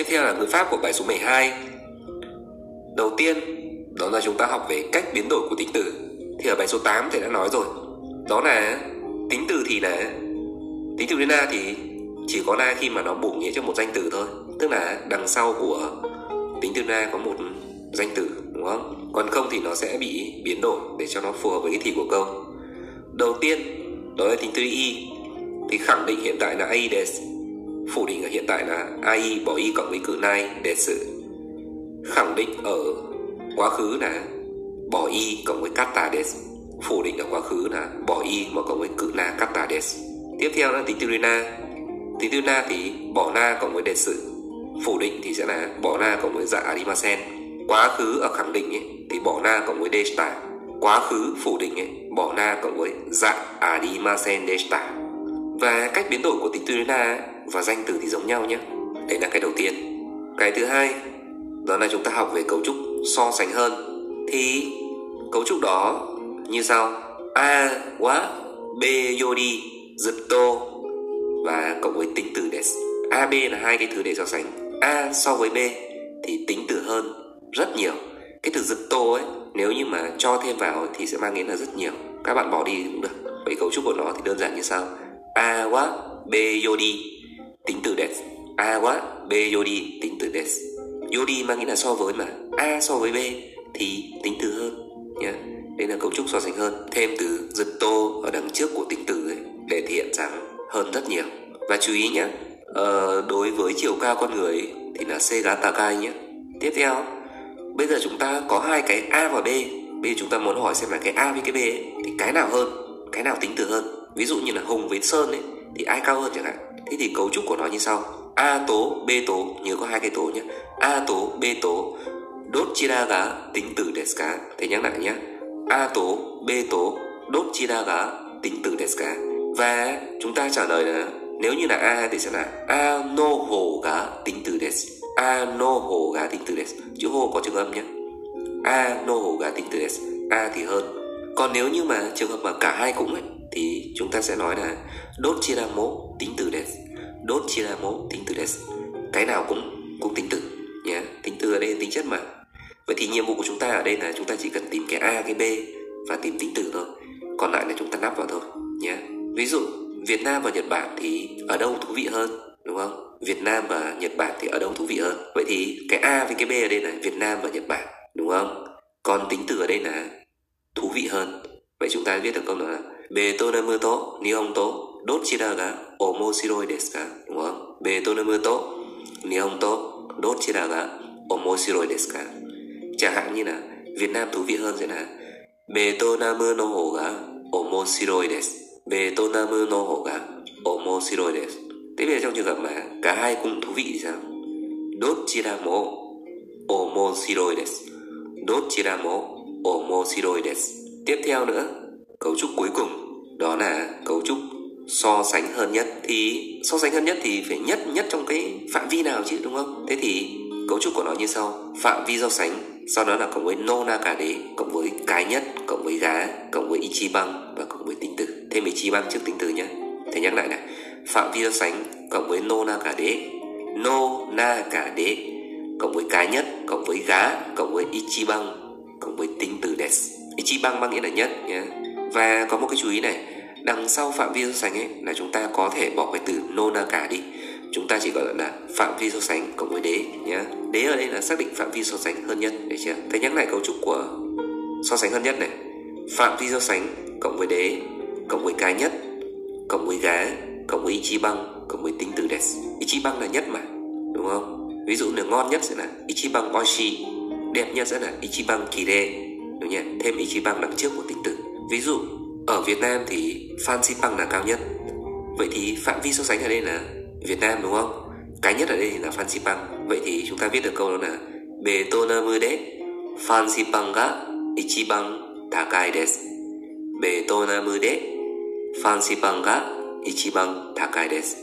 Tiếp theo là ngữ pháp của bài số 12. Đầu tiên, đó là chúng ta học về cách biến đổi của tính từ. Thì ở bài số 8 thầy đã nói rồi. Đó là tính từ thì là tính từ na thì chỉ có na khi mà nó bổ nghĩa cho một danh từ thôi. Tức là đằng sau của tính từ na có một danh từ đúng không? Còn không thì nó sẽ bị biến đổi để cho nó phù hợp với cái thì của câu. Đầu tiên, đó là tính từ y thì khẳng định hiện tại là aides phủ định ở hiện tại là ai bỏ y cộng với cự nai để sự khẳng định ở quá khứ là bỏ y cộng với kata des phủ định ở quá khứ là bỏ y mà cộng với cự na kata des tiếp theo là tính từ na tính na thì bỏ na cộng với đề sự phủ định thì sẽ là bỏ na cộng với dạ arimasen. Quá khứ ở khẳng định ấy, thì bỏ na cộng với deshita quá khứ phủ định ấy, bỏ na cộng với dạ arimasen deshita và cách biến đổi của tính từ na và danh từ thì giống nhau nhé. Đấy là cái đầu tiên. Cái thứ hai, đó là chúng ta học về cấu trúc so sánh hơn. Thì cấu trúc đó như sau. A, wa b yori zutto và cộng với tính từ để a, b là hai cái thứ để so sánh. A so với b thì tính từ hơn rất nhiều. Cái từ zutto ấy, nếu như mà cho thêm vào thì sẽ mang nghĩa là rất nhiều. Các bạn bỏ đi cũng được. Vậy cấu trúc của nó thì đơn giản như sau. A, wa b yori tính từ des a quá b yori tính từ des yori mang nghĩa là so với mà. A so với b thì tính từ hơn nhé đây là cấu trúc so sánh hơn. Thêm từ tô ở đằng trước của tính từ ấy để thể hiện rằng hơn rất nhiều. Và chú ý nhé ờ, đối với chiều cao con người thì là c gá takai nhé tiếp theo bây giờ chúng ta có hai cái a và b. Bây giờ chúng ta muốn hỏi xem là cái a với cái b ấy, thì cái nào hơn cái nào tính từ hơn? Ví dụ như là hùng với sơn ấy thì ai cao hơn chẳng hạn? Thế thì cấu trúc của nó như sau. A tố b tố, nhớ có hai cái tố nhé. A tố b tố đốt chira gá tính từ desu ka thầy nhắc lại nhé. A tố b tố đốt chira gá tính từ desu ka và chúng ta trả lời là nếu như là a thì sẽ là a no hồ gá tính từ desu a no hồ gá tính từ desu chữ hồ có trường âm nhé. A no hồ gá tính từ desu a thì hơn. Còn nếu như mà trường hợp mà cả hai cũng ấy, thì chúng ta sẽ nói là đốt chira mố tính từ desu đốt chira mố tính từ des cái nào cũng cũng tính từ nhé tính từ ở đây là tính chất mà. Vậy thì nhiệm vụ của chúng ta ở đây là chúng ta chỉ cần tìm cái a, cái b và tìm tính từ thôi. Còn lại là chúng ta nắp vào thôi nhé ví dụ, Việt Nam và Nhật Bản thì ở đâu thú vị hơn, đúng không? Việt Nam và Nhật Bản thì ở đâu thú vị hơn? Vậy thì cái a với cái b ở đây là Việt Nam và Nhật Bản, đúng không? Còn tính từ ở đây là thú vị hơn. Vậy chúng ta viết được câu là Betonamu to ni to Tô ga omoshiroi desu ka đúng không Betonamu to Nihon to dochira omoshiroi desu ka chẳng hạn như là Việt Nam thú vị hơn sẽ là Betonamu no ho ga omoshiroi desu Betonamu no ho ga omoshiroi desu thế bây giờ trong trường hợp mà cả hai cũng thú vị thì sao dochira omoshiroi desu omoshiroi desu tiếp theo nữa, cấu trúc cuối cùng. Đó là cấu trúc so sánh hơn nhất thì so sánh hơn nhất thì phải nhất nhất trong cái phạm vi nào chứ đúng không thế thì cấu trúc của nó như sau phạm vi so sánh sau đó là cộng với nona cả đế cộng với cái nhất cộng với giá cộng với ichiban và cộng với tính từ thêm ichiban trước tính từ nhé thầy nhắc lại này phạm vi so sánh cộng với nona cả đế nona cả đế cộng với cái nhất cộng với giá cộng với ichiban cộng với tính từ des ichiban mang nghĩa là nhất nhé và có một cái chú ý này đằng sau phạm vi so sánh ấy là chúng ta có thể bỏ cái từ nona cả đi. Chúng ta chỉ gọi là phạm vi so sánh cộng với đế nhé đế ở đây là xác định phạm vi so sánh hơn nhất, được chưa? Thế nhắc lại cấu trúc của so sánh hơn nhất này. Phạm vi so sánh cộng với đế, cộng với cái nhất, cộng với gá, cộng với ichiban cộng với tính từ des ichiban là nhất mà, đúng không? Ví dụ là ngon nhất sẽ là ichiban oishi, đẹp nhất sẽ là ichiban kire, đúng nhỉ? Thêm ichiban đằng trước của tính từ. Ví dụ ở Việt Nam thì Phan Xin Păng là cao nhất. Vậy thì phạm vi so sánh ở đây là Việt Nam, đúng không? Cái nhất ở đây là Phan Xin Păng. vậy thì chúng ta viết được câu đó là Betonamu de fancy pang ga ichiban takai desu Betonamu păng fancy pang ga ichiban takai desu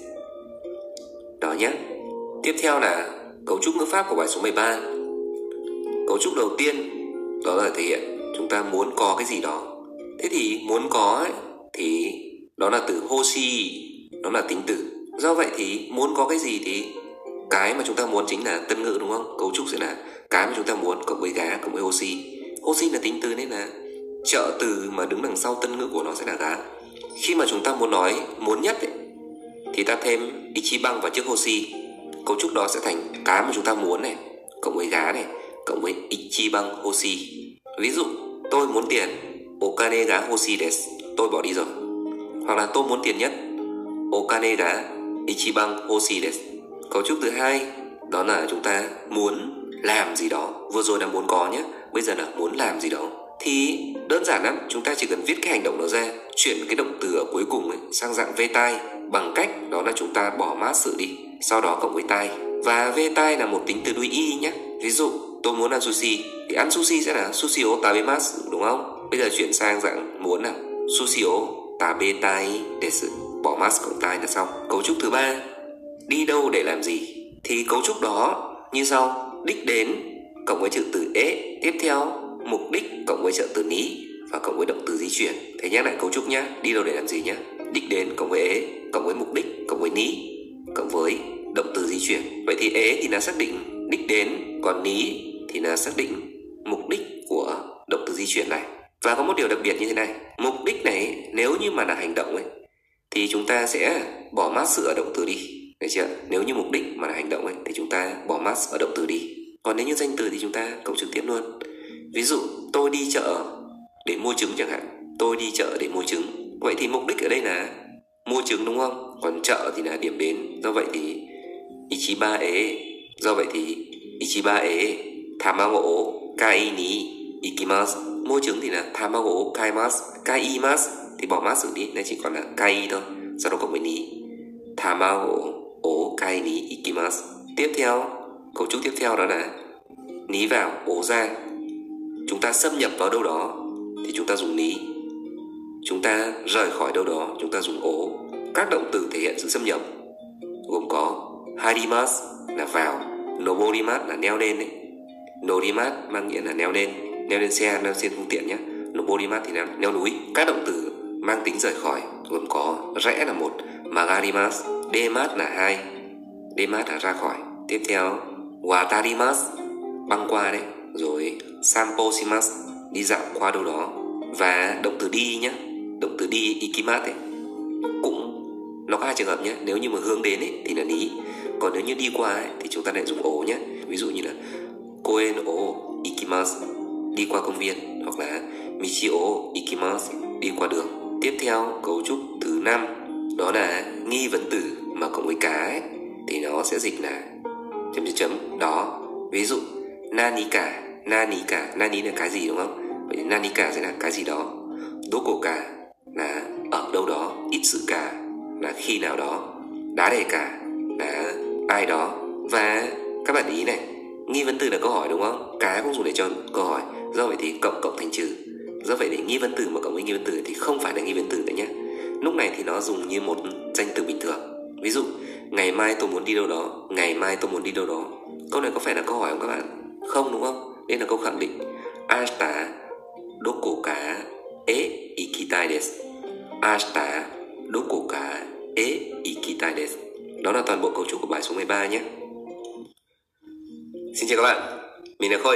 đó nhé. Tiếp theo là cấu trúc ngữ pháp của bài số 13 cấu trúc đầu tiên, đó là thể hiện chúng ta muốn có cái gì đó thế thì muốn có ấy, thì đó là từ hoshi nó là tính từ. Do vậy thì muốn có cái gì thì cái mà chúng ta muốn chính là tân ngữ đúng không? Cấu trúc sẽ là cái mà chúng ta muốn cộng với gá cộng với oxy oxy là tính từ nên là trợ từ mà đứng đằng sau tân ngữ của nó sẽ là gá. Khi mà chúng ta muốn nói muốn nhất ấy, thì ta thêm ichiban vào trước oxy cấu trúc đó sẽ thành cái mà chúng ta muốn này cộng với gá này cộng với ichiban oxy ví dụ tôi muốn tiền okane ga hoshi desu. Tôi bỏ đi rồi. Hoặc là tôi muốn tiền nhất. Okane ga ichiban hoshi desu. Cấu trúc thứ hai, đó là chúng ta muốn làm gì đó. Vừa rồi là muốn có nhé. Bây giờ là muốn làm gì đó. Thì đơn giản lắm, chúng ta chỉ cần viết cái hành động đó ra, chuyển cái động từ ở cuối cùng ấy sang dạng v tai. Bằng cách đó là chúng ta bỏ mát sự đi, sau đó cộng với tai. Và v tai là một tính từ đuôi y nhé. Ví dụ, tôi muốn ăn sushi, thì ăn sushi sẽ là sushi o tabemasu đúng không? Bây giờ chuyển sang dạng muốn nào? Sushi o tabetai desu bỏ mask cộng tai là xong. Cấu trúc thứ ba, đi đâu để làm gì? Thì cấu trúc đó, như sau. Đích đến, cộng với chữ từ ế. Tiếp theo, mục đích cộng với trợ từ ní và cộng với động từ di chuyển. Thế nhắc lại cấu trúc nhá. Đi đâu để làm gì nhá? Đích đến cộng với ế, cộng với mục đích, cộng với ní, cộng với động từ di chuyển. Vậy thì ế thì là xác định đích đến, còn ní thì là xác định mục đích của động từ di chuyển này và có một điều đặc biệt như thế này. Mục đích này, nếu như mà là hành động ấy, thì chúng ta sẽ bỏ mát sự ở động từ đi. Được chưa? Nếu như mục đích mà là hành động ấy, thì chúng ta bỏ mát ở động từ đi. Còn nếu như danh từ thì chúng ta cộng trực tiếp luôn. Ví dụ, tôi đi chợ để mua trứng chẳng hạn. Tôi đi chợ để mua trứng. Vậy thì mục đích ở đây là mua trứng đúng không? Còn chợ thì là điểm đến. Do vậy thì ichiba e do vậy thì ichiba e tamago kai ni ikimasu môi trứng thì là tamago kaimas kaimas thì bỏ mát xuống đi nên chỉ còn là kai thôi, sau đó cộng với ní tamago o kai, ni ikimas tiếp theo, cấu trúc tiếp theo đó là ní vào ố ra. Chúng ta xâm nhập vào đâu đó thì chúng ta dùng ní chúng ta rời khỏi đâu đó, chúng ta dùng ố các động từ thể hiện sự xâm nhập, gồm có harimas là vào noborimas là neo lên đấy norimas mang nghĩa là neo lên leo lên xe leo trên phương tiện nhé. Noborimas thì là leo núi. Các động từ mang tính rời khỏi gồm có rẽ là một magarimas demas là hai demas là ra khỏi. Tiếp theo watarimas băng qua đấy. Rồi samposimas đi dạo qua đâu đó. Và động từ đi nhé động từ đi ikimat ấy cũng nó có hai trường hợp nhé. Nếu như mà hướng đến ấy, thì là ní còn nếu như đi qua ấy, thì chúng ta lại dùng ổ nhé. Ví dụ như là koen o ikimasu đi qua công viên hoặc là michio ikimasu đi qua đường. Tiếp theo cấu trúc thứ năm đó là nghi vấn từ mà cộng với cá ấy, thì nó sẽ dịch là chấm chấm chấm. Đó ví dụ nani cả nani cả. Nani là cái gì đúng không? Vậy nani cả sẽ là cái gì đó? Đố cổ cả là ở đâu đó ít sự cả là khi nào đó. Đá đề cả là ai đó. Và các bạn ý này nghi vấn từ là câu hỏi đúng không? Cá cũng dùng để cho câu hỏi do vậy thì cộng cộng thành trừ. Do vậy để nghi vấn từ mà cộng với nghi vấn từ thì không phải là nghi vấn từ nữa nhé lúc này thì nó dùng như một danh từ bình thường. Ví dụ, ngày mai tôi muốn đi đâu đó, ngày mai tôi muốn đi đâu đó. Câu này có phải là câu hỏi không các bạn? Không, đúng không? Đây là câu khẳng định. Asta doko ka e ikitai desu. Asta doko ka e ikitai desu. Đó là toàn bộ cấu trúc của bài số 13 nhé. Xin chào các bạn. Mình là Khôi.